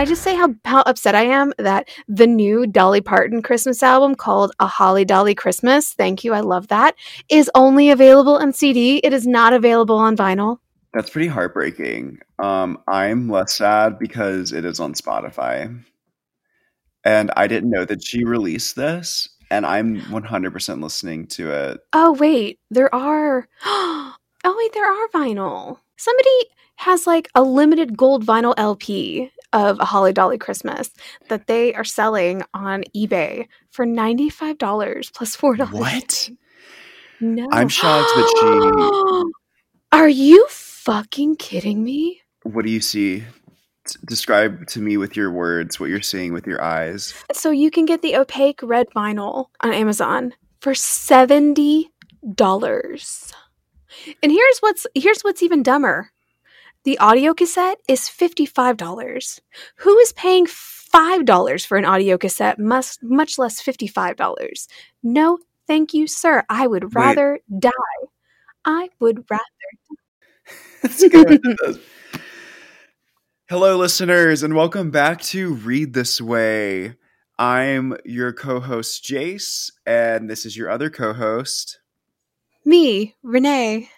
can I just say how, how upset I am that the new Dolly Parton Christmas album called A Holly Dolly Christmas, thank you, I love that, is only available on CD. It is not available on vinyl. That's pretty heartbreaking. Um, I'm less sad because it is on Spotify. And I didn't know that she released this, and I'm 100% listening to it. Oh, wait, there are. Oh, wait, there are vinyl. Somebody has like a limited gold vinyl LP of a Holly Dolly Christmas that they are selling on eBay for $95 plus $4. What? No. I'm shocked that she. Are you fucking kidding me? What do you see? Describe to me with your words what you're seeing with your eyes. So you can get the opaque red vinyl on Amazon for $70. And here's what's here's what's even dumber. The audio cassette is $55. Who is paying $5 for an audio cassette, must, much less $55? No, thank you, sir. I would Wait. rather die. I would rather. Let's go into this. Hello, listeners, and welcome back to Read This Way. I'm your co host, Jace, and this is your other co host. Me, Renee.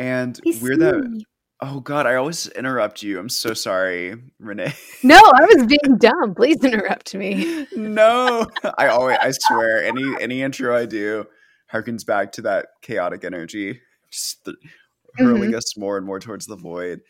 And we're the. Oh, God, I always interrupt you. I'm so sorry, Renee. No, I was being dumb. Please interrupt me. no, I always, I swear, any any intro I do harkens back to that chaotic energy, just the, hurling mm-hmm. us more and more towards the void.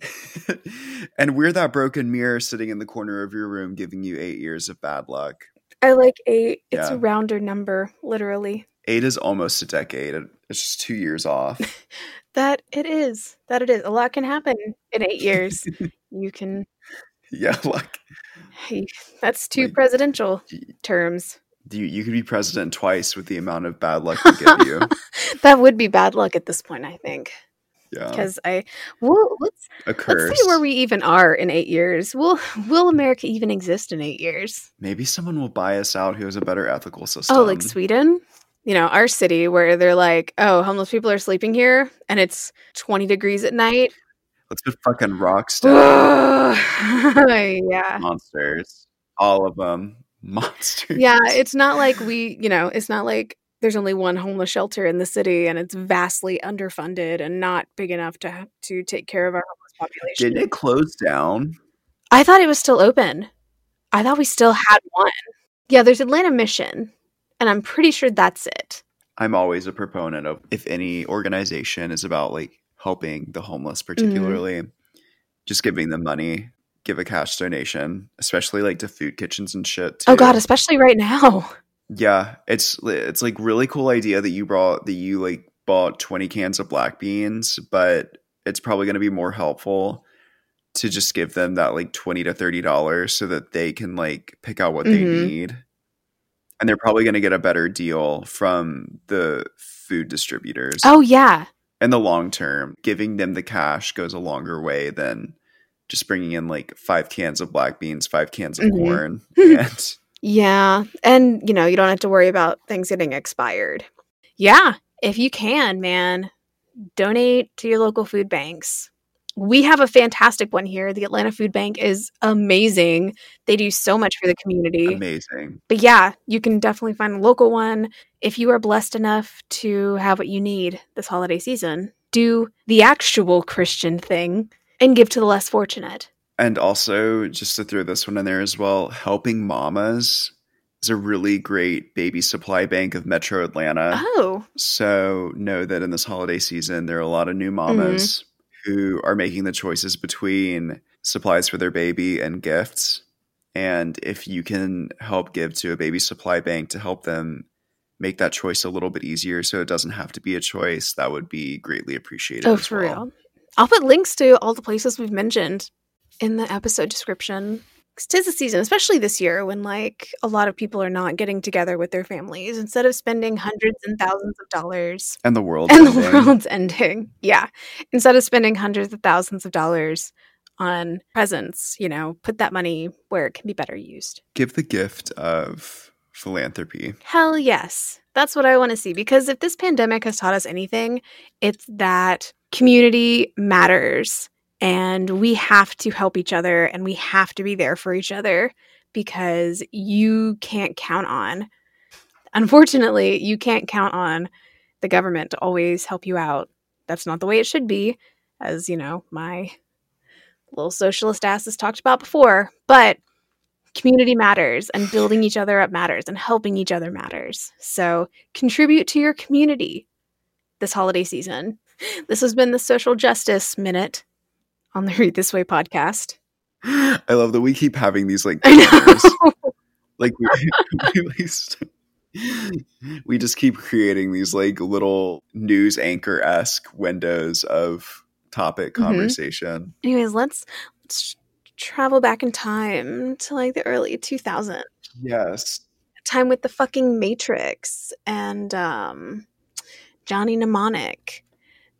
and we're that broken mirror sitting in the corner of your room, giving you eight years of bad luck. I like eight. It's Yeah. a rounder number, literally. Eight is almost a decade. It's just two years off. That it is. That it is. A lot can happen in eight years. you can. yeah, like that's two Like- presidential terms. you, you could be president twice with the amount of bad luck we give you. That would be bad luck at this point, I think. Yeah, Because I, well, let's a curse. let's see where we even are in eight years. Will Will America even exist in eight years? Maybe someone will buy us out who has a better ethical system. Oh, like Sweden? You know, our city where they're like, oh, homeless people are sleeping here and it's 20 degrees at night. Let's put fucking rocks down. yeah. monsters. All of them. Monsters. Yeah, it's not like we, you know, it's not like there's only one homeless shelter in the city and it's vastly underfunded and not big enough to to take care of our homeless population. Didn't it close down? I thought it was still open. I thought we still had one. Yeah, there's Atlanta Mission, and I'm pretty sure that's it. I'm always a proponent of if any organization is about like helping the homeless, Mm-hmm. particularly, just giving them money, give a cash donation, especially like to food kitchens and shit. Oh god, especially right now. Yeah, it's it's like really cool idea that you brought that you like bought 20 cans of black beans, but it's probably going to be more helpful to just give them that like 20 to 30 dollars so that they can like pick out what they Mhm. need. And they're probably going to get a better deal from the food distributors. Oh yeah. In the long term, giving them the cash goes a longer way than just bringing in like 5 cans of black beans, 5 cans of Mhm. corn and Yeah. And, you know, you don't have to worry about things getting expired. Yeah. If you can, man, donate to your local food banks. We have a fantastic one here. The Atlanta Food Bank is amazing. They do so much for the community. amazing. But yeah, you can definitely find a local one if you are blessed enough to have what you need this holiday season. Do the actual Christian thing and give to the less fortunate. And also, just to throw this one in there as well, Helping Mamas is a really great baby supply bank of Metro Atlanta. Oh, So, know that in this holiday season, there are a lot of new mamas mm-hmm. Who are making the choices between supplies for their baby and gifts. And if you can help give to a baby supply bank to help them make that choice a little bit easier so it doesn't have to be a choice, that would be greatly appreciated. oh, for well. real. I'll put links to all the places we've mentioned in the episode description. Tis the season, especially this year when like a lot of people are not getting together with their families. Instead of spending mm-hmm. hundreds and thousands of dollars And the world. and the world's ending. Yeah. Instead of spending hundreds of thousands of dollars on presents, you know, put that money where it can be better used. Give the gift of philanthropy. Hell yes. That's what I want to see because if this pandemic has taught us anything, it's that community matters And we have to help each other and we have to be there for each other because you can't count on, unfortunately, you can't count on the government to always help you out. That's not the way it should be, as you know, my little socialist ass has talked about before. But community matters and building each other up matters and helping each other matters. So contribute to your community this holiday season. This has been the Social Justice Minute on the Read This Way podcast. I love that we keep having these like like we, we, at least- we just keep creating these like little news anchor esque windows of topic Mhm. conversation. Anyways, let's let's travel back in time to like the early 2000s. Yes. Time with the fucking Matrix and um Johnny Mnemonic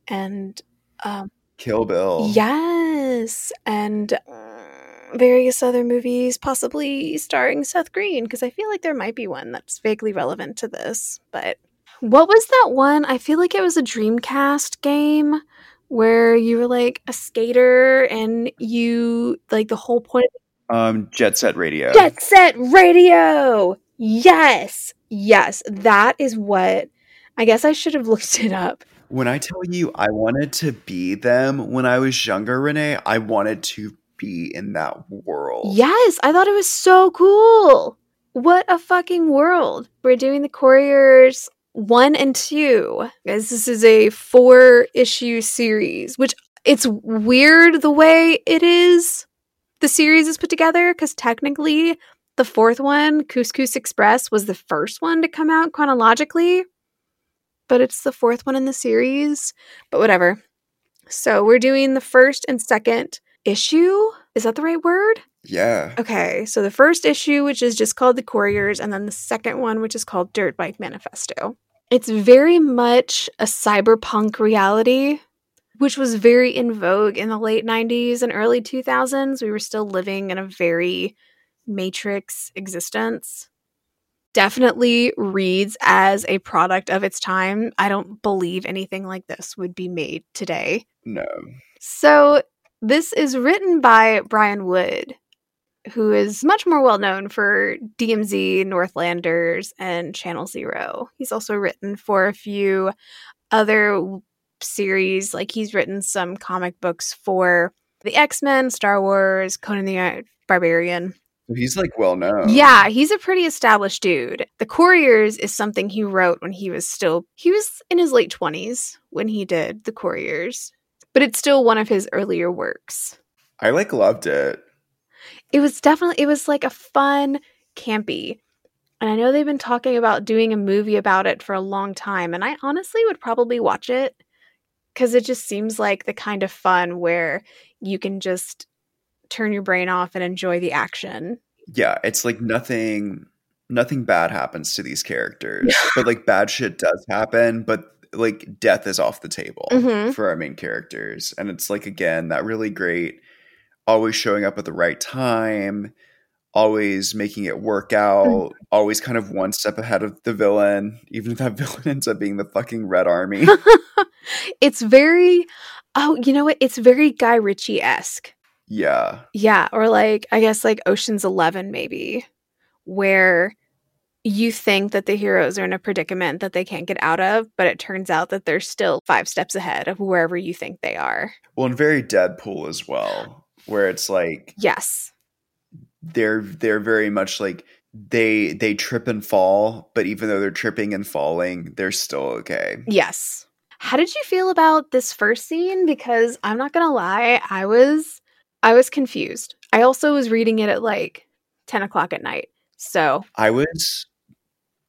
and um Kill Bill. Yes, and various other movies, possibly starring Seth Green, because I feel like there might be one that's vaguely relevant to this. But what was that one? I feel like it was a Dreamcast game where you were like a skater and you like the whole point Um, Jet Set Radio. Jet Set Radio. Yes, yes, that is what. I guess I should have looked it up. When I tell you I wanted to be them when I was younger, Renee, I wanted to be in that world. Yes, I thought it was so cool. What a fucking world. We're doing the Couriers 1 and 2. Guys, this is a four issue series, which it's weird the way it is. The series is put together because technically the fourth one, Couscous Express, was the first one to come out chronologically, but it's the fourth one in the series. But whatever. So we're doing the first and second issue. Is that the right word? Yeah. Okay, so the first issue, which is just called The Couriers, and then the second one, which is called Dirt Bike Manifesto. It's very much a cyberpunk reality, which was very in vogue in the late 90s and early 2000s. We were still living in a very matrix existence. Definitely reads as a product of its time. I don't believe anything like this would be made today. No. So, this is written by Brian Wood, who is much more well known for DMZ, Northlanders, and Channel Zero. He's also written for a few other series, like he's written some comic books for the X Men, Star Wars, Conan the Barbarian. He's like well known. Yeah, he's a pretty established dude. The Couriers is something he wrote when he was still he was in his late 20s when he did The Couriers. But it's still one of his earlier works. I like loved it. It was definitely it was like a fun campy. And I know they've been talking about doing a movie about it for a long time and I honestly would probably watch it cuz it just seems like the kind of fun where you can just turn your brain off and enjoy the action. Yeah, it's like nothing nothing bad happens to these characters. but like bad shit does happen, but like death is off the table Mhm. for our main characters. And it's like again, that really great always showing up at the right time, always making it work out, always kind of one step ahead of the villain, even if that villain ends up being the fucking Red Army. it's very oh, you know what? It's very Guy Ritchie esque. Yeah. Yeah, or like I guess like Ocean's Eleven maybe, where you think that the heroes are in a predicament that they can't get out of, but it turns out that they're still five steps ahead of wherever you think they are. Well, and very Deadpool as well, where it's like Yes. they're they're very much like they they trip and fall, but even though they're tripping and falling, they're still okay. Yes. How did you feel about this first scene? Because I'm not gonna lie, I was I was confused. I also was reading it at like 10 o'clock at night. So I was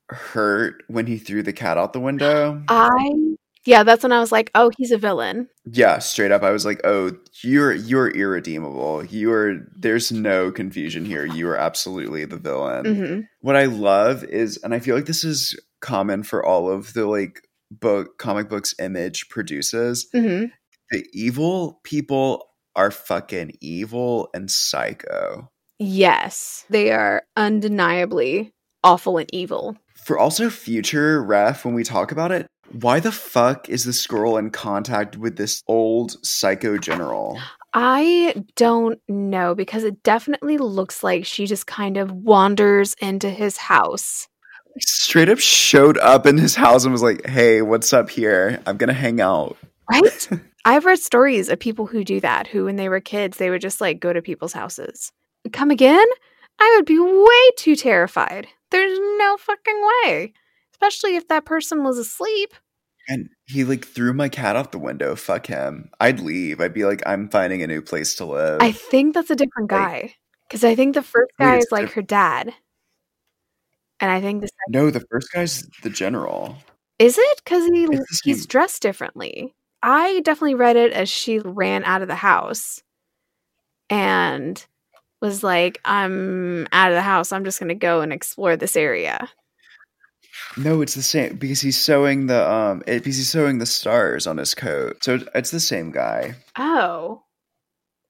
hurt when he threw the cat out the window. I yeah, that's when I was like, oh, he's a villain. Yeah, straight up I was like, "Oh, you're you're irredeemable. You are there's no confusion here. You are absolutely the villain." hmm What I love is and I feel like this is common for all of the like book comic books image produces hmm the evil people are fucking evil and psycho. Yes, they are undeniably awful and evil. For also future ref, when we talk about it, why the fuck is the squirrel in contact with this old psycho general? I don't know because it definitely looks like she just kind of wanders into his house. Straight up showed up in his house and was like, "Hey, what's up here? I'm gonna hang out." Right? I've read stories of people who do that, who when they were kids, they would just like go to people's houses. Come again? I would be way too terrified. There's no fucking way. Especially if that person was asleep. And he like threw my cat out the window. Fuck him. I'd leave. I'd be like, I'm finding a new place to live. I think that's a different guy. Because I think the first guy is like diff- her dad. And I think the second no, the first guy's the general. is it? Because he he's dressed differently. I definitely read it as she ran out of the house and was like, I'm out of the house. I'm just gonna go and explore this area. No, it's the same because he's sewing the um it, because he's sewing the stars on his coat. So it's the same guy. Oh.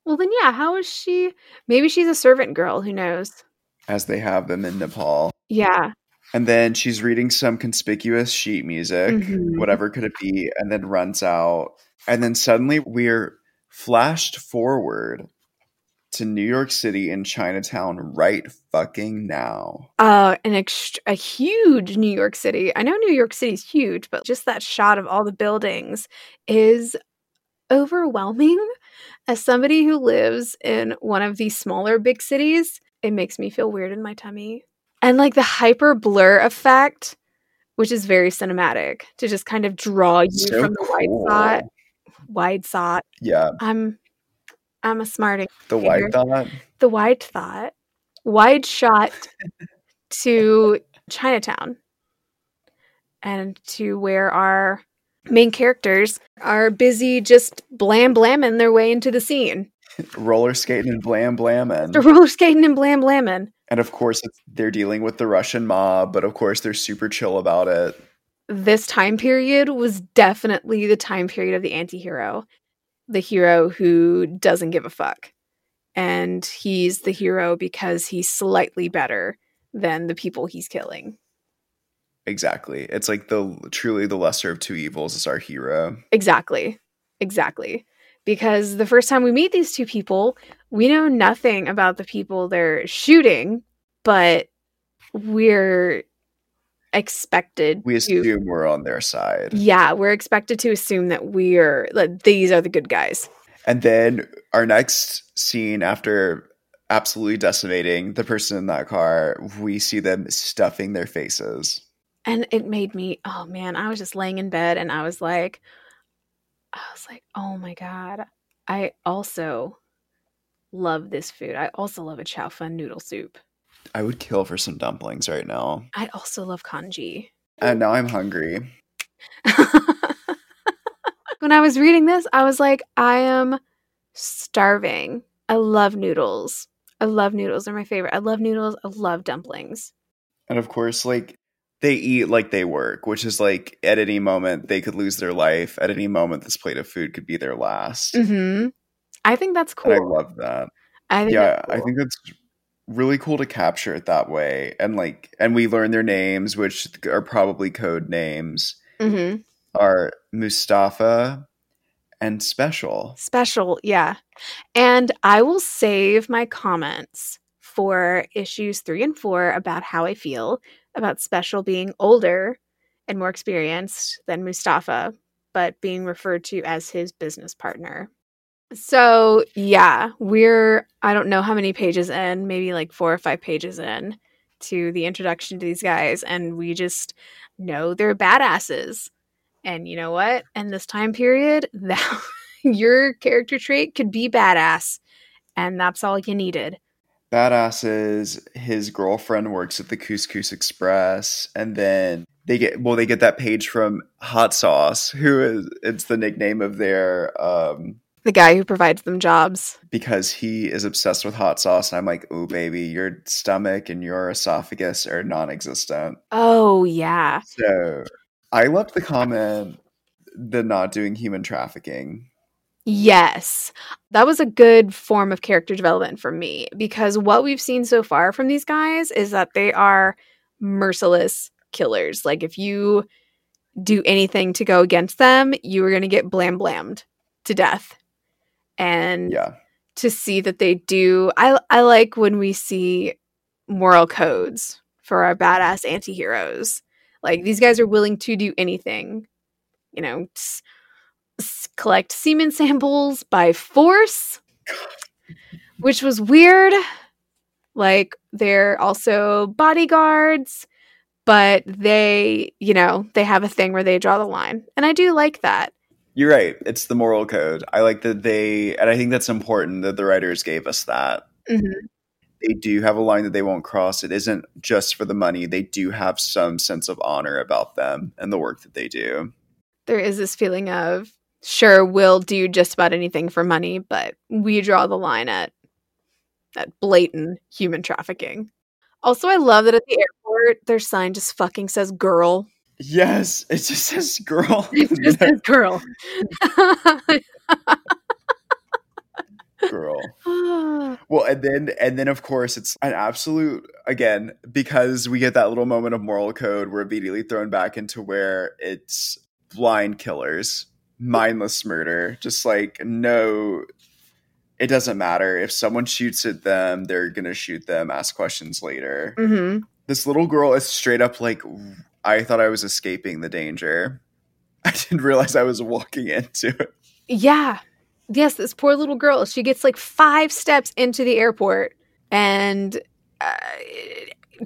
Well then yeah, how is she maybe she's a servant girl, who knows? as they have them in Nepal. Yeah. And then she's reading some conspicuous sheet music, Mhm. whatever could it be, and then runs out. And then suddenly we're flashed forward to New York City in Chinatown right fucking now. Uh an ext- a huge New York City. I know New York City's huge, but just that shot of all the buildings is overwhelming. As somebody who lives in one of these smaller big cities, it makes me feel weird in my tummy. And like the hyper blur effect, which is very cinematic, to just kind of draw you So from the wide cool. shot. Wide shot. Yeah, I'm I'm a smarty. the white thought. The wide thought. Wide shot to Chinatown. And to where our main characters are busy just blam blamming their way into the scene. Roller skating and blam blamming. Roller skating and blam blamming. And of course, they're dealing with the Russian mob, but of course, they're super chill about it. This time period was definitely the time period of the anti hero. The hero who doesn't give a fuck. And he's the hero because he's slightly better than the people he's killing. Exactly. It's like the truly the lesser of two evils is our hero. Exactly. Exactly. Because the first time we meet these two people, we know nothing about the people they're shooting, but we're expected We to assume we're on their side. Yeah, we're expected to assume that we're that these are the good guys. And then our next scene after absolutely decimating the person in that car, we see them stuffing their faces. And it made me, oh man, I was just laying in bed and I was like, I was like, oh my God. I also love this food. I also love a chow fun noodle soup. I would kill for some dumplings right now. I also love congee. And now I'm hungry. when I was reading this, I was like, I am starving. I love noodles. I love noodles. They're my favorite. I love noodles. I love dumplings. And of course, like they eat like they work, which is like at any moment they could lose their life. At any moment, this plate of food could be their last. hmm I think that's cool. And I love that. I think yeah, that's I think that's really cool to capture it that way. And like, and we learn their names, which are probably code names, hmm are Mustafa and Special. Special, yeah. And I will save my comments for issues three and four about how I feel about Special being older and more experienced than Mustafa, but being referred to as his business partner. So, yeah, we're, I don't know how many pages in, maybe like four or five pages in to the introduction to these guys, and we just know they're badasses. And you know what? In this time period, that your character trait could be badass, and that's all you needed. Badass is his girlfriend works at the Couscous Express, and then they get well, they get that page from Hot Sauce, who is it's the nickname of their um The guy who provides them jobs. because he is obsessed with hot sauce, and I'm like, oh baby, your stomach and your esophagus are non-existent. Oh, yeah. So I loved the comment, the not doing human trafficking. Yes. That was a good form of character development for me because what we've seen so far from these guys is that they are merciless killers. Like, if you do anything to go against them, you are going to get blam blammed to death. and Yeah. to see that they do I I like when we see moral codes for our badass anti-heroes. Like these guys are willing to do anything. You know, collect semen samples by force, which was weird. Like they're also bodyguards, but they, you know, they have a thing where they draw the line. And I do like that. You're right. It's the moral code. I like that they, and I think that's important that the writers gave us that. Mhm. They do have a line that they won't cross. It isn't just for the money. They do have some sense of honor about them and the work that they do. There is this feeling of sure we'll do just about anything for money, but we draw the line at at blatant human trafficking. Also, I love that at the airport their sign just fucking says girl. Yes, it just says girl. It just says girl. girl. Well, and then and then of course it's an absolute again because we get that little moment of moral code. We're immediately thrown back into where it's blind killers, mindless murder. Just like no, it doesn't matter if someone shoots at them, they're gonna shoot them. Ask questions later. hmm This little girl is straight up like I thought I was escaping the danger. I didn't realize I was walking into it. Yeah. Yes, this poor little girl. She gets like five steps into the airport and uh,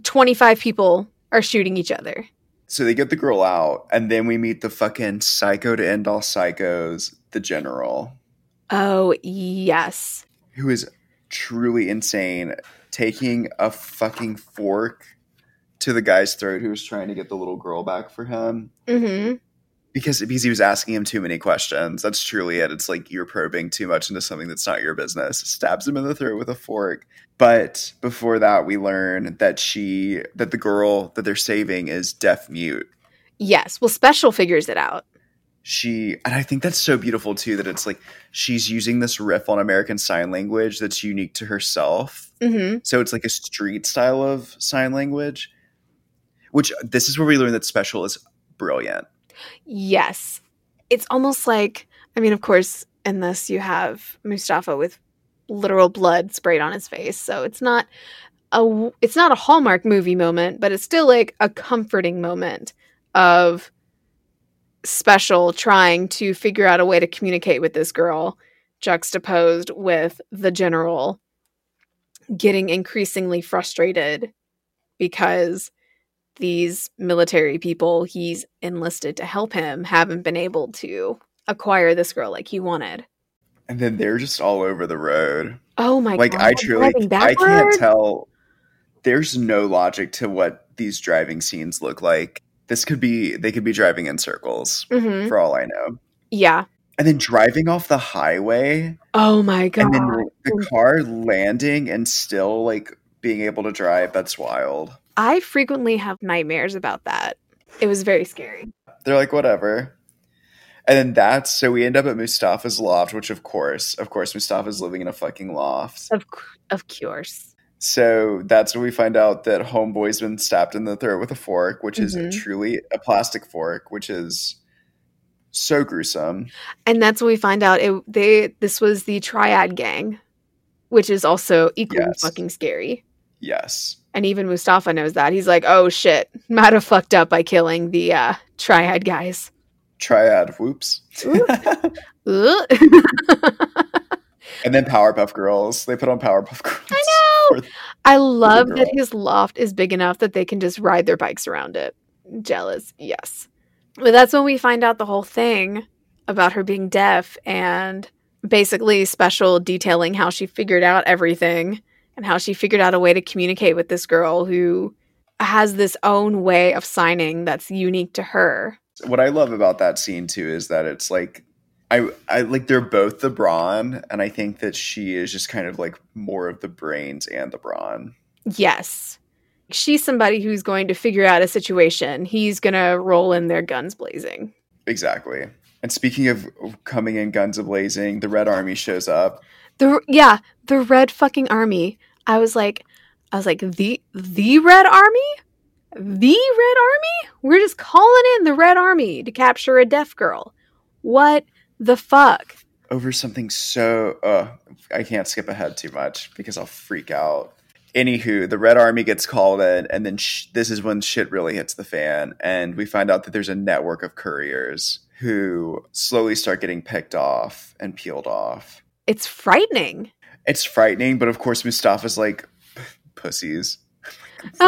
25 people are shooting each other. So they get the girl out, and then we meet the fucking psycho to end all psychos, the general, Oh, yes. who is truly insane, taking a fucking fork to the guy's throat who was trying to get the little girl back for him. hmm Because, because he was asking him too many questions. That's truly it. It's like you're probing too much into something that's not your business. Stabs him in the throat with a fork. But before that, we learn that she, that the girl that they're saving is deaf mute. Yes. Well, Special figures it out. she and i think that's so beautiful too that it's like she's using this riff on american sign language that's unique to herself hmm so it's like a street style of sign language which this is where we learn that special is brilliant Yes. It's almost like, I mean, of course, in this you have Mustafa with literal blood sprayed on his face. So it's not a it's not a Hallmark movie moment, but it's still like a comforting moment of special trying to figure out a way to communicate with this girl juxtaposed with the general getting increasingly frustrated because these military people he's enlisted to help him haven't been able to acquire this girl like he wanted. and then they're just all over the road Oh my like god. Like I truly i can't tell there's no logic to what these driving scenes look like this could be they could be driving in circles Mhm. for all i know Yeah. and then driving off the highway Oh my god. and then the car landing and still like being able to drive that's wild I frequently have nightmares about that. It was very scary. they're like whatever and then that's so we end up at mustafa's loft which of course of course mustafa's living in a fucking loft Of of course. so that's when we find out that homeboy's been stabbed in the throat with a fork which Mhm. is truly a plastic fork which is so gruesome And that's when we find out it they this was the triad gang, which is also equally Yes. fucking scary. yes And even Mustafa knows that. He's like, "Oh shit, might have fucked up by killing the uh, triad guys." triad whoops and then powerpuff girls they put on powerpuff girls I know. I love that his loft is big enough that they can just ride their bikes around it. Jealous, yes. But that's when we find out the whole thing about her being deaf and basically special detailing how she figured out everything and how she figured out a way to communicate with this girl who has this own way of signing that's unique to her. what I love about that scene too is that it's like I I like they're both the brawn, and I think that she is just kind of like more of the brains and the brawn. Yes. She's somebody who's going to figure out a situation. He's going to roll in their guns blazing. Exactly. And speaking of coming in guns a blazing, the Red Army shows up. The yeah, the red fucking army. I was like I was like the the red army? The red army? We're just calling in the red army to capture a deaf girl. What the fuck? over something so uh I can't skip ahead too much because I'll freak out. Anywho, the Red Army gets called in, and then sh- this is when shit really hits the fan, and we find out that there's a network of couriers who slowly start getting picked off and peeled off. It's frightening. It's frightening, but of course Mustafa's like pussies.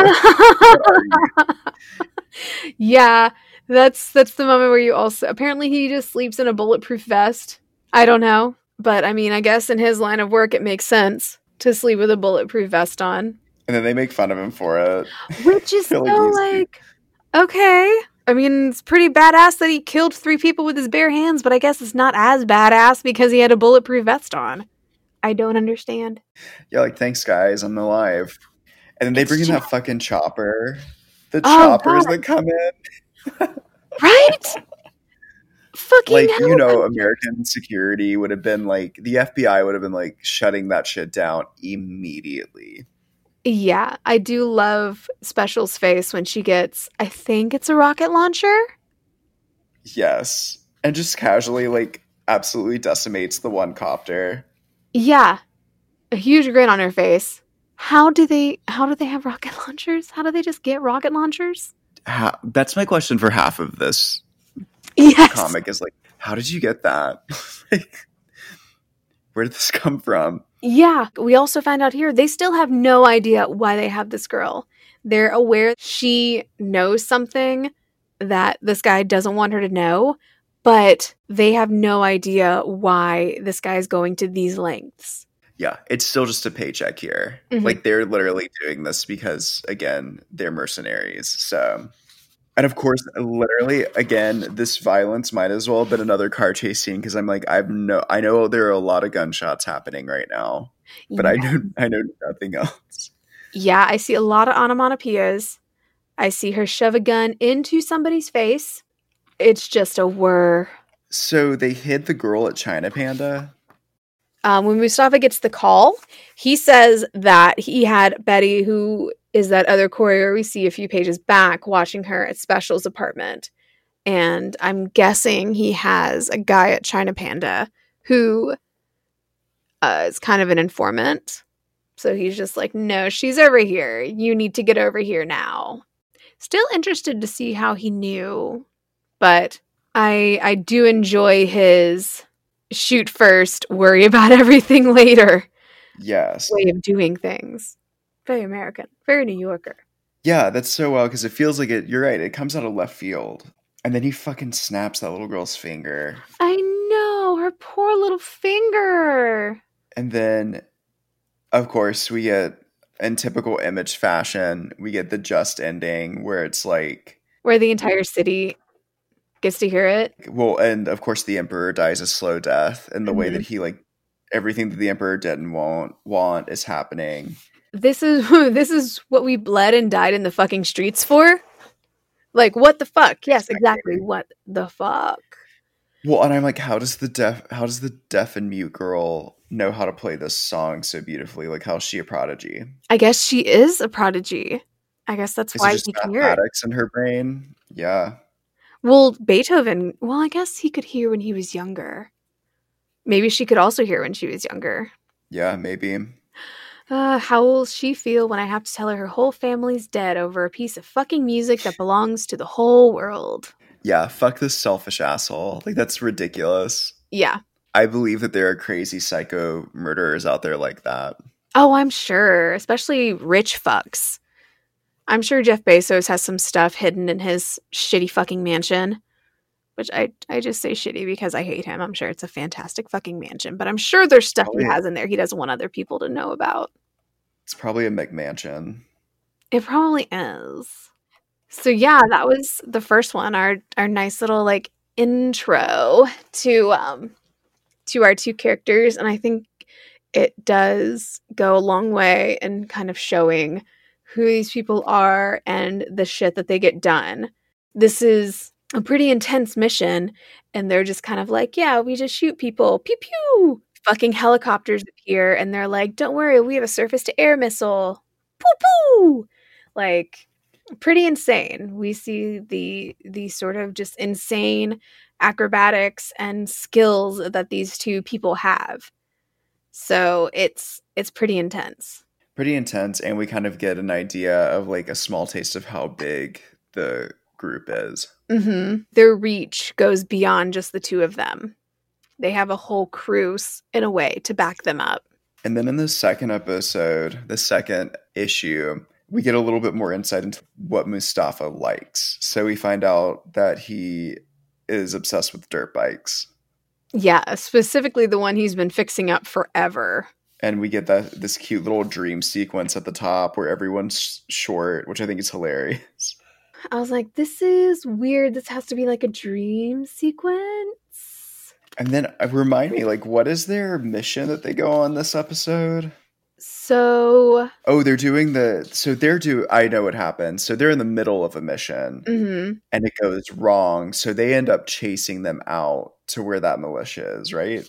yeah, that's that's the moment where you also apparently he just sleeps in a bulletproof vest. I don't know, but I mean, I guess in his line of work it makes sense to sleep with a bulletproof vest on. And then they make fun of him for it. Which is so like okay. I mean, it's pretty badass that he killed three people with his bare hands, but I guess it's not as badass because he had a bulletproof vest on. I don't understand. Yeah, like thanks guys, I'm alive. And then they It's bring in that fucking chopper. The Oh, choppers God. that come in. Right? Fucking like hell. you know american security would have been like the fbi would have been like shutting that shit down immediately Yeah, I do love Special's face when she gets, I think it's a rocket launcher. yes and just casually like absolutely decimates the one copter Yeah, a huge grin on her face. How do they? How do they have rocket launchers? How do they just get rocket launchers? ha- that's my question for half of this Yes. comic is like how did you get that like where did this come from Yeah. We also find out here they still have no idea why they have this girl. They're aware she knows something that this guy doesn't want her to know, but they have no idea why this guy is going to these lengths. yeah it's still just a paycheck here Mhm. like they're literally doing this because again they're mercenaries so and of course literally again this violence might as well have been another car chase scene because i'm like i've no i know there are a lot of gunshots happening right now but i know i know nothing else Yeah, I see a lot of onomatopoeias. I see her shove a gun into somebody's face. It's just a whir. so they hid the girl at china panda Um, when Mustafa gets the call, he says that he had Betty, who is that other courier we see a few pages back, watching her at Special's apartment. And I'm guessing he has a guy at China Panda who uh, is kind of an informant. So he's just like, no, she's over here. You need to get over here now. Still interested to see how he knew, but I I do enjoy his shoot first, worry about everything later yes way of doing things. Very American, very New Yorker. yeah that's so well because it feels like it you're right it comes out of left field and then he fucking snaps that little girl's finger I know, her poor little finger. And then, of course, we get in typical image fashion, we get the just ending where it's like, Where the entire city gets to hear it. well, and of course, the emperor dies a slow death, and the way Mhm. that he like everything that the emperor didn't want want is happening. This is this is what we bled and died in the fucking streets for. Like what the fuck? Yes, exactly. Exactly. What the fuck? Well, and I'm like, how does the deaf, how does the deaf and mute girl know how to play this song so beautifully? Like, how is she a prodigy? I guess she is a prodigy. I guess that's Is why she can hear it. in her brain? Yeah. Well, Beethoven, well, I guess he could hear when he was younger. Maybe she could also hear when she was younger. Yeah, maybe. Uh, how will she feel when I have to tell her her whole family's dead over a piece of fucking music that belongs to the whole world? Yeah, fuck this selfish asshole. Like, that's ridiculous. Yeah. I believe that there are crazy psycho murderers out there like that. Oh, I'm sure, especially rich fucks. I'm sure Jeff Bezos has some stuff hidden in his shitty fucking mansion. Which I I just say shitty because I hate him. I'm sure it's a fantastic fucking mansion, but I'm sure there's stuff he has in there he doesn't want other people to know about. It's probably a McMansion. It probably is. So yeah, that was the first one. Our our nice little like intro to um to our two characters, and I think it does go a long way in kind of showing who these people are and the shit that they get done. This is a pretty intense mission, and they're just kind of like, yeah, we just shoot people. Pew pew. Fucking helicopters appear, and they're like, don't worry, we have a surface to air missile. Poo poo. Like pretty insane. We see the the sort of just insane acrobatics and skills that these two people have. So it's it's pretty intense. Pretty intense, and we kind of get an idea of like a small taste of how big the group is. Mm-hmm. Their reach goes beyond just the two of them. They have a whole crew in a way to back them up. And then in the second episode, the second issue, we get a little bit more insight into what Mustafa likes. So we find out that he is obsessed with dirt bikes. Yeah, specifically the one he's been fixing up forever. And we get that this cute little dream sequence at the top where everyone's short, which I think is hilarious. I was like, this is weird. This has to be like a dream sequence. And then uh, remind me, like, what is their mission that they go on this episode? So, Oh, they're doing the. So they're do. I know what happened. So they're in the middle of a mission, mhm. and it goes wrong. So they end up chasing them out to where that militia is, right?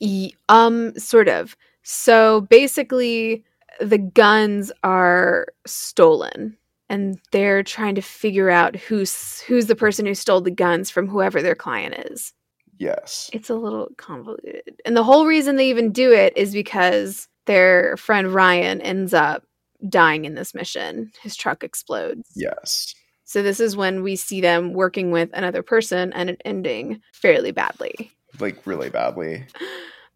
Y- um, sort of. So basically, the guns are stolen, and they're trying to figure out who's who's the person who stole the guns from whoever their client is. Yes. It's a little convoluted, and the whole reason they even do it is because their friend Ryan ends up dying in this mission. His truck explodes. Yes. So this is when we see them working with another person, and it ending fairly badly. Like really badly.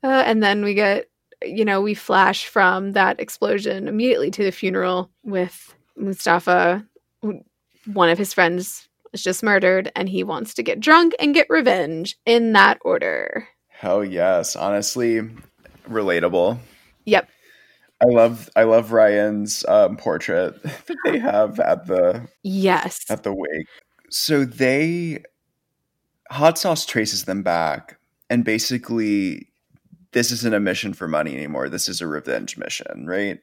Uh, and then we get, you know, we flash from that explosion immediately to the funeral with Mustafa. One of his friends is just murdered, and he wants to get drunk and get revenge in that order. Hell yes. Honestly, relatable. Yep. I love I love Ryan's um, portrait that they have at the Yes. at the wake. So they hot sauce traces them back and basically this isn't a mission for money anymore. This is a revenge mission, right?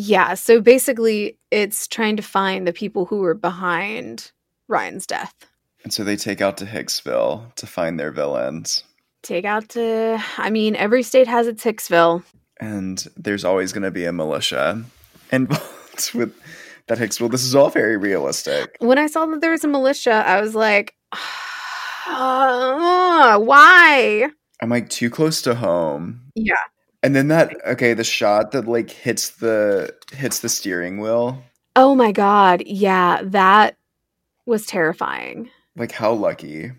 Yeah. So basically, it's trying to find the people who were behind Ryan's death. And so they take out to Hicksville to find their villains. Take out to, I mean, every state has its Hicksville. And there's always going to be a militia involved with that Hicksville. This is all very realistic. When I saw that there was a militia, I was like, "Ah, why? I'm like too close to home. Yeah. And then that okay, the shot that like hits the hits the steering wheel. Oh my God. Yeah. That was terrifying. Like how lucky.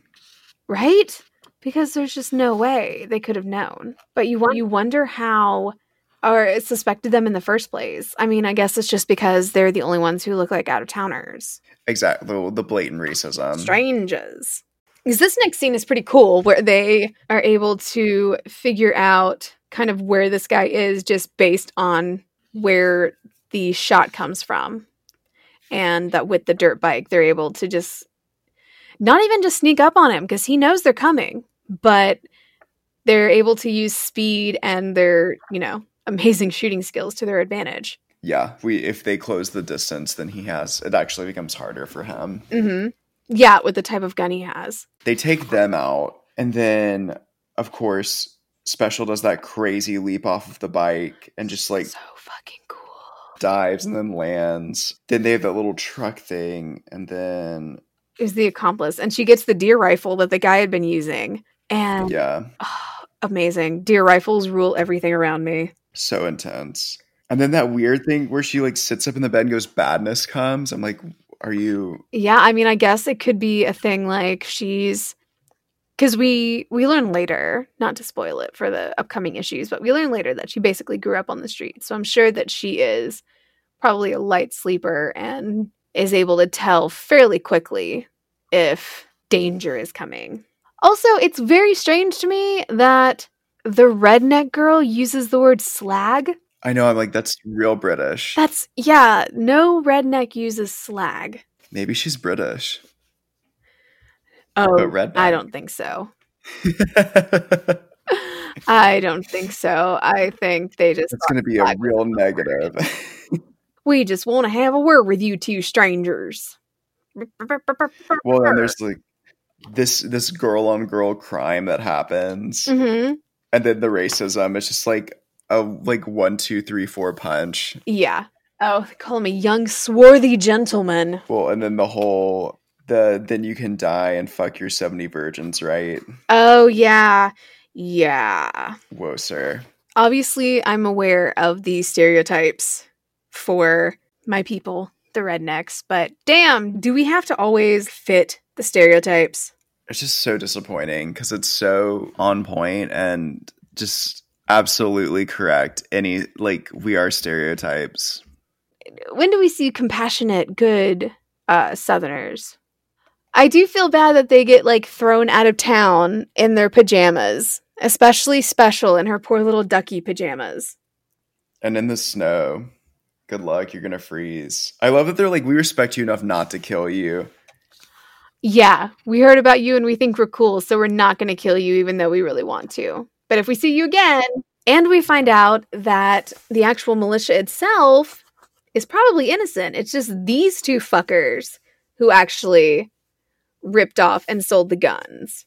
Right? Because there's just no way they could have known. But you, you wonder how or suspected them in the first place. I mean, I guess it's just because they're the only ones who look like out of towners. Exactly the, the blatant racism. strangers. Because this next scene is pretty cool where they are able to figure out kind of where this guy is just based on where the shot comes from. And that with the dirt bike, they're able to just not even just sneak up on him because he knows they're coming, but they're able to use speed and their, you know, amazing shooting skills to their advantage. Yeah, we if they close the distance, then he has it actually becomes harder for him. hmm Yeah, with the type of gun he has. They take them out, and then of course, Special does that crazy leap off of the bike and just like so fucking cool. dives and then lands. Then they have that little truck thing, and then is the accomplice and she gets the deer rifle that the guy had been using and yeah, ah, amazing deer rifles rule everything around me so intense. And then that weird thing where she like sits up in the bed and goes, "Badness comes." I'm like, "Are you?" yeah i mean i guess it could be a thing like she's because we we learn later not to spoil it for the upcoming issues but we learn later that she basically grew up on the street so i'm sure that she is probably a light sleeper and is able to tell fairly quickly if danger is coming also it's very strange to me that the redneck girl uses the word slag I know. I'm like, that's real British. That's yeah, no redneck uses slag. Maybe she's British. Oh, But. I don't think so. I don't think so. I think they just It's going to be a real negative. we just want to have a word with you two strangers. well, then there's like this this girl on girl crime that happens, hmm and then the racism. It's just like a like one, two, three, four punch. Yeah. Oh, they call him a young swarthy gentleman. Well, and then the whole The then you can die and fuck your 70 virgins, right? Oh, yeah. Yeah. Whoa, sir. Obviously, I'm aware of the stereotypes for my people, the rednecks, but damn, do we have to always fit the stereotypes? It's just so disappointing because it's so on point and just absolutely correct. Any, like, we are stereotypes. When do we see compassionate, good uh, Southerners? I do feel bad that they get like thrown out of town in their pajamas, especially special in her poor little ducky pajamas. And in the snow. Good luck, you're gonna freeze. I love that they're like, we respect you enough not to kill you. Yeah, we heard about you and we think we're cool, so we're not gonna kill you even though we really want to. But if we see you again, and we find out that the actual militia itself is probably innocent, it's just these two fuckers who actually ripped off and sold the guns.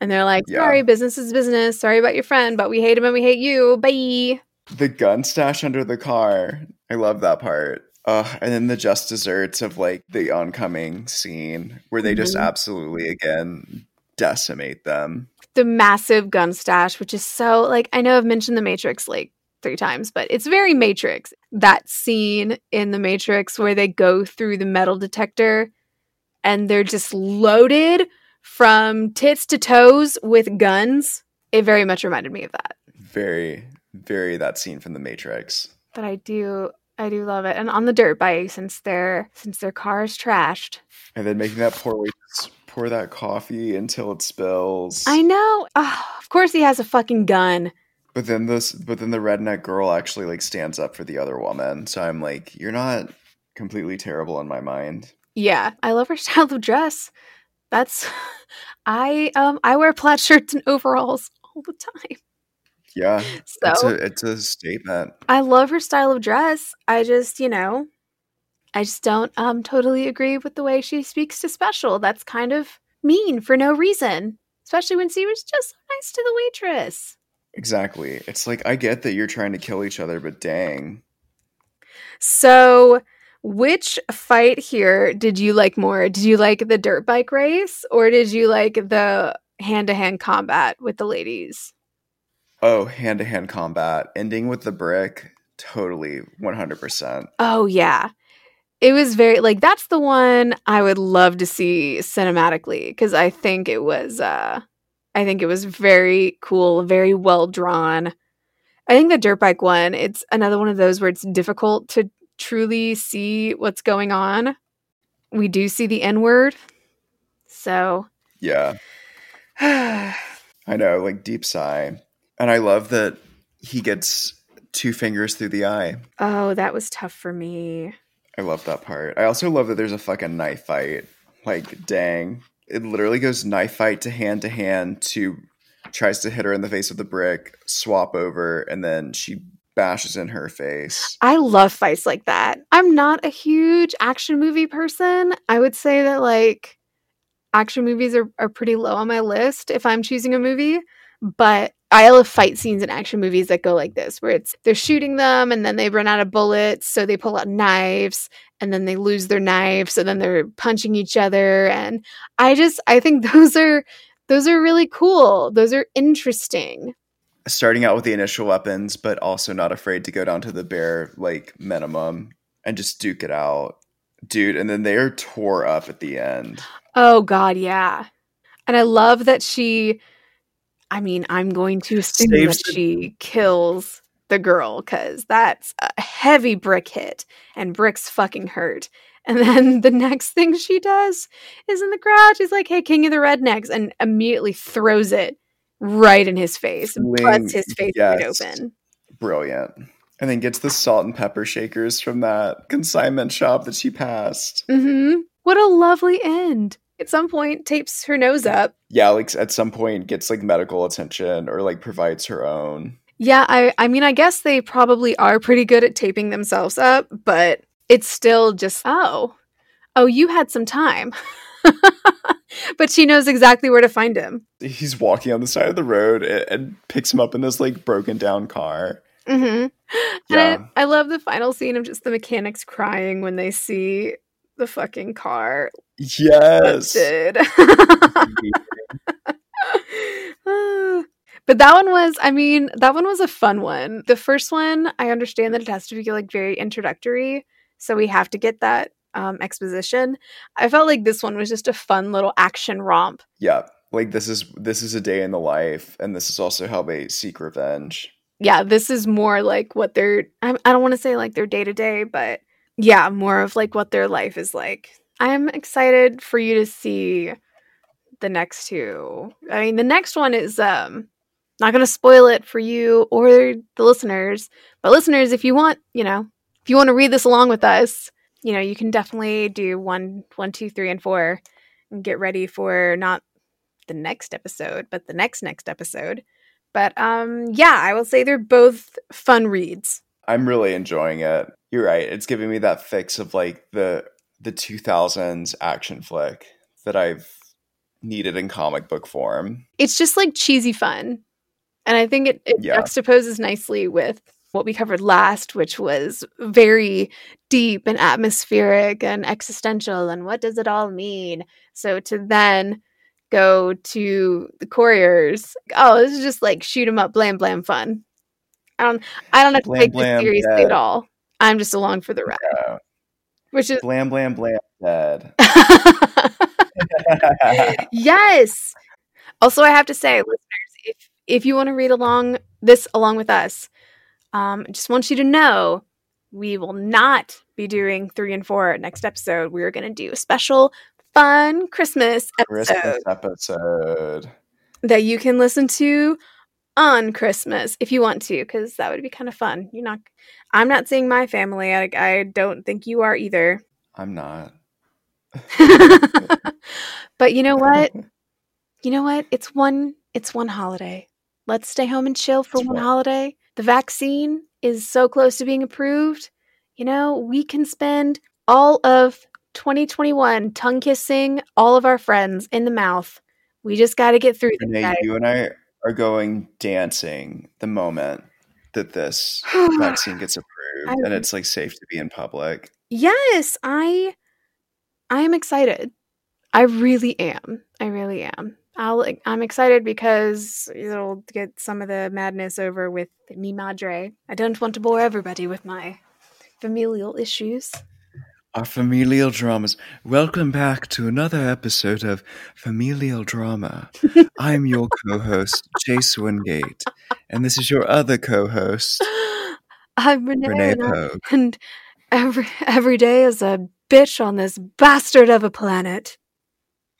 And they're like, Yeah. sorry, business is business. Sorry about your friend, but we hate him and we hate you. Bye. The gun stash under the car. I love that part. Uh, and then the just desserts of like the oncoming scene where they just Mhm. absolutely again decimate them. The massive gun stash, which is so like, I know I've mentioned the Matrix like three times, but it's very Matrix. That scene in the Matrix where they go through the metal detector and they're just loaded from tits to toes with guns. It very much reminded me of that. Very, very that scene from The Matrix. But I do I do love it. And on the dirt bike since their since their car is trashed. And then making that poor waitress pour that coffee until it spills. I know. Ah, of course he has a fucking gun. But then this, but then the redneck girl actually like stands up for the other woman. So I'm like, you're not completely terrible in my mind. Yeah, I love her style of dress. That's I um I wear plaid shirts and overalls all the time. Yeah, So it's a it's a statement. I love her style of dress. I just, you know, I just don't um totally agree with the way she speaks to special. That's kind of mean for no reason. Especially when she was just so nice to the waitress. Exactly. It's like I get that you're trying to kill each other, but dang, So which fight here did you like more? Did you like the dirt bike race or did you like the hand to hand combat with the ladies? oh, hand to hand combat ending with the brick. Totally, one hundred percent. Oh yeah. It was very like that's the one I would love to see cinematically because I think it was uh I think it was very cool, very well drawn. I think the dirt bike one, it's another one of those where it's difficult to truly see what's going on. We do see the N word. So Yeah, I know. Like deep sigh, and I love that he gets two fingers through the eye. Oh, that was tough for me. I love that part. I also love that there's a fucking knife fight. Like, dang. It literally goes knife fight to hand to hand to tries to hit her in the face with the brick, swap over, and then she bashes in her face. I love fights like that. I'm not a huge action movie person. I would say that like action movies are, are pretty low on my list if I'm choosing a movie. But I love fight scenes in action movies that go like this, where it's they're shooting them and then they run out of bullets, so they pull out knives and then they lose their knives, so then they're punching each other. And I just I think those are those are really cool. Those are interesting. Starting out with the initial weapons, but also not afraid to go down to the bare, like, minimum and just duke it out. Dude, and then they are tore up at the end. Oh God, yeah. And I love that she I mean, I'm going to assume Saves that the- she kills the girl because that's a heavy brick hit and bricks fucking hurt. And then the next thing she does is in the crowd, she's like, Hey, King of the Rednecks, and immediately throws it right in his face, Fling- busts his face wide yes. open. Brilliant. And then gets the salt and pepper shakers from that consignment shop that she passed. hmm What a lovely end. At some point, tapes her nose up yeah, like at some point gets like medical attention or like provides her own. Yeah, I I mean I guess they probably are pretty good at taping themselves up, but it's still just oh. Oh, you had some time. but she knows exactly where to find him. He's walking on the side of the road and, and picks him up in this like broken down car. Mhm. Yeah. And I, I love the final scene of just the mechanics crying when they see the fucking car Yes. but that one was, I mean, that one was a fun one. The first one, I understand that it has to be like very introductory, so we have to get that um, exposition. I felt like this one was just a fun little action romp. yeah. Like this is this is a day in the life, and this is also how they seek revenge. Yeah, this is more like what their I, I don't want to say like their day to day, but yeah, more of like what their life is like. I'm excited for you to see the next two. I mean, the next one is um not going to spoil it for you or the listeners, but listeners, if you want, you know, if you want to read this along with us, you know, you can definitely do one, one, two, three, and four, and get ready for not the next episode, but the next next episode. But um, yeah, I will say they're both fun reads. I'm really enjoying it. You're right. It's giving me that fix of like the the 2000s action flick that I've needed in comic book form. It's just like cheesy fun, and I think it, it Yeah. juxtaposes nicely with what we covered last, which was very deep and atmospheric and existential. And what does it all mean? So to then go to the couriers, oh, this is just like shoot 'em up, blam blam fun. I don't, I don't have to Blam, take blam, this seriously dead. at all. I'm just along for the ride, Yeah. which is Blam blam blam dead. yes. Also, I have to say, listeners, if if you want to read along this along with us, um, I just want you to know we will not be doing three and four next episode. We are going to do a special, fun Christmas episode Christmas episode. that you can listen to on Christmas if you want to, because that would be kind of fun. You're not. I'm not seeing my family. I, I don't think you are either. I'm not. but you know what? You know what? It's one it's one holiday. Let's stay home and chill for It's one one- holiday. The vaccine is so close to being approved. You know, we can spend all of 2021 tongue kissing all of our friends in the mouth. We just got to get through this. Renee, you and I are going dancing the moment that this vaccine gets approved I- and it's like safe to be in public. yes, I I am excited. I really am. I really am. I'll, I'm excited because it'll get some of the madness over with mi madre. I don't want to bore everybody with my familial issues. Our familial dramas. Welcome back to another episode of Familial Drama. I'm your co host, Chase Wingate, and this is your other co host, I'm Renee, Renee and, Pogue. and every every day is a bitch on this bastard of a planet.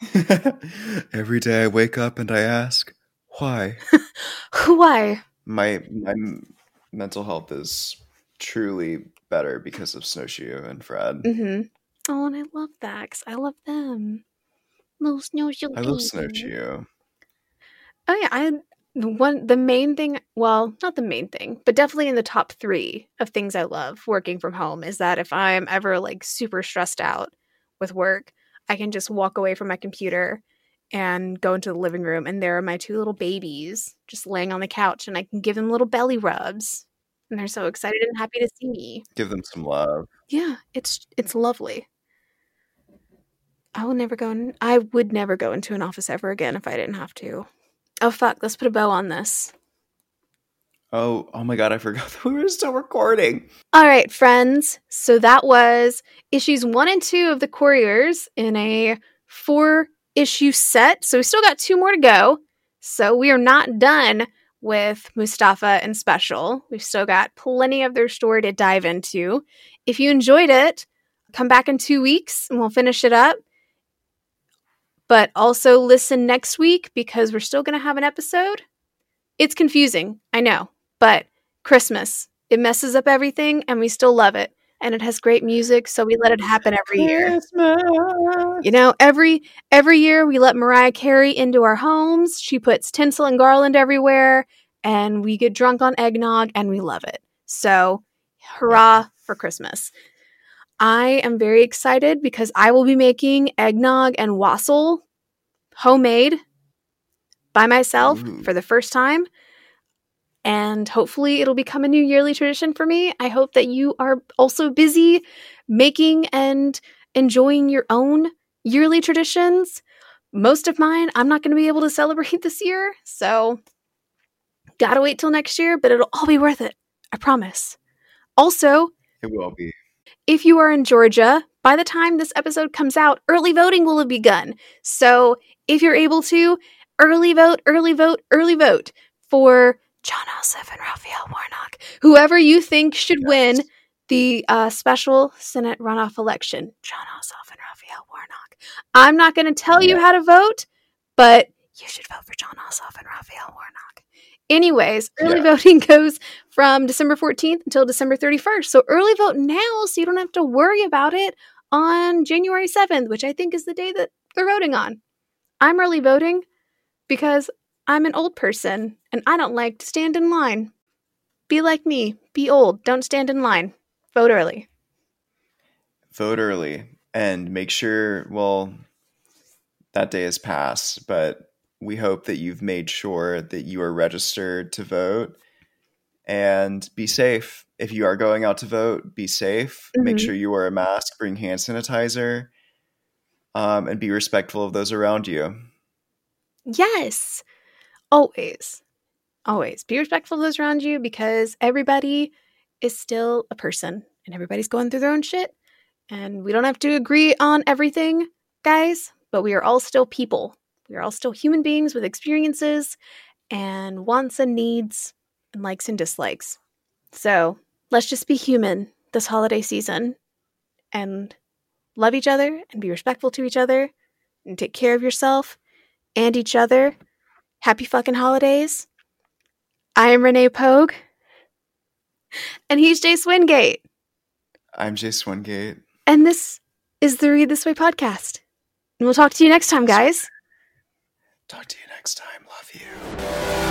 Every day I wake up and I ask, why? Why? My, my mental health is truly better because of Snowshoe and Fred. Mm-hmm. Oh, and I love that because I love them. Little snowshoe. I love. Snowshoe. Oh yeah, I the one the main thing. Well, not the main thing, but definitely in the top three of things I love working from home is that if I'm ever like super stressed out with work, I can just walk away from my computer and go into the living room, and there are my two little babies just laying on the couch, and I can give them little belly rubs, and they're so excited and happy to see me. Give them some love. Yeah, it's it's lovely. I will never go in I would never go into an office ever again if I didn't have to. Oh fuck, let's put a bow on this. Oh, oh my god, I forgot that we were still recording. All right, friends. So that was issues 1 and 2 of the Couriers in a four issue set. So we still got two more to go. So we are not done with Mustafa and Special. We've still got plenty of their story to dive into. If you enjoyed it, come back in 2 weeks and we'll finish it up. But also listen next week because we're still going to have an episode. It's confusing, I know, but Christmas, it messes up everything and we still love it. And it has great music, so we let it happen every year. Christmas. You know, every every year we let Mariah Carey into our homes. She puts tinsel and garland everywhere, and we get drunk on eggnog, and we love it. So, hurrah for Christmas! I am very excited because I will be making eggnog and wassail homemade by myself for the first time. And hopefully, it'll become a new yearly tradition for me. I hope that you are also busy making and enjoying your own yearly traditions. Most of mine, I'm not going to be able to celebrate this year. So, gotta wait till next year, but it'll all be worth it. I promise. Also, it will be. If you are in Georgia, by the time this episode comes out, early voting will have begun. So, if you're able to, early vote, early vote, early vote for Jon Ossoff and Raphael Warnock. Whoever you think should yes. win the uh, special Senate runoff election, Jon Ossoff and Raphael Warnock. I'm not going to tell yeah. you how to vote, but you should vote for Jon Ossoff and Raphael Warnock. Anyways, early yeah. voting goes from December 14th until December 31st. So early vote now so you don't have to worry about it on January 7th, which I think is the day that they're voting on. I'm early voting because I'm an old person and I don't like to stand in line. Be like me, be old, don't stand in line. Vote early. Vote early and make sure, well, that day has passed, but we hope that you've made sure that you are registered to vote and be safe. If you are going out to vote, be safe. Mm-hmm. Make sure you wear a mask, bring hand sanitizer, um, and be respectful of those around you. Yes, always. Always be respectful of those around you because everybody is still a person and everybody's going through their own shit. And we don't have to agree on everything, guys, but we are all still people. We are all still human beings with experiences and wants and needs and likes and dislikes. So let's just be human this holiday season and love each other and be respectful to each other and take care of yourself and each other. Happy fucking holidays. I am Renee Pogue. And he's Jay Swingate. I'm Jay Swingate. And this is the Read This Way podcast. And we'll talk to you next time, guys. Talk to you next time. Love you.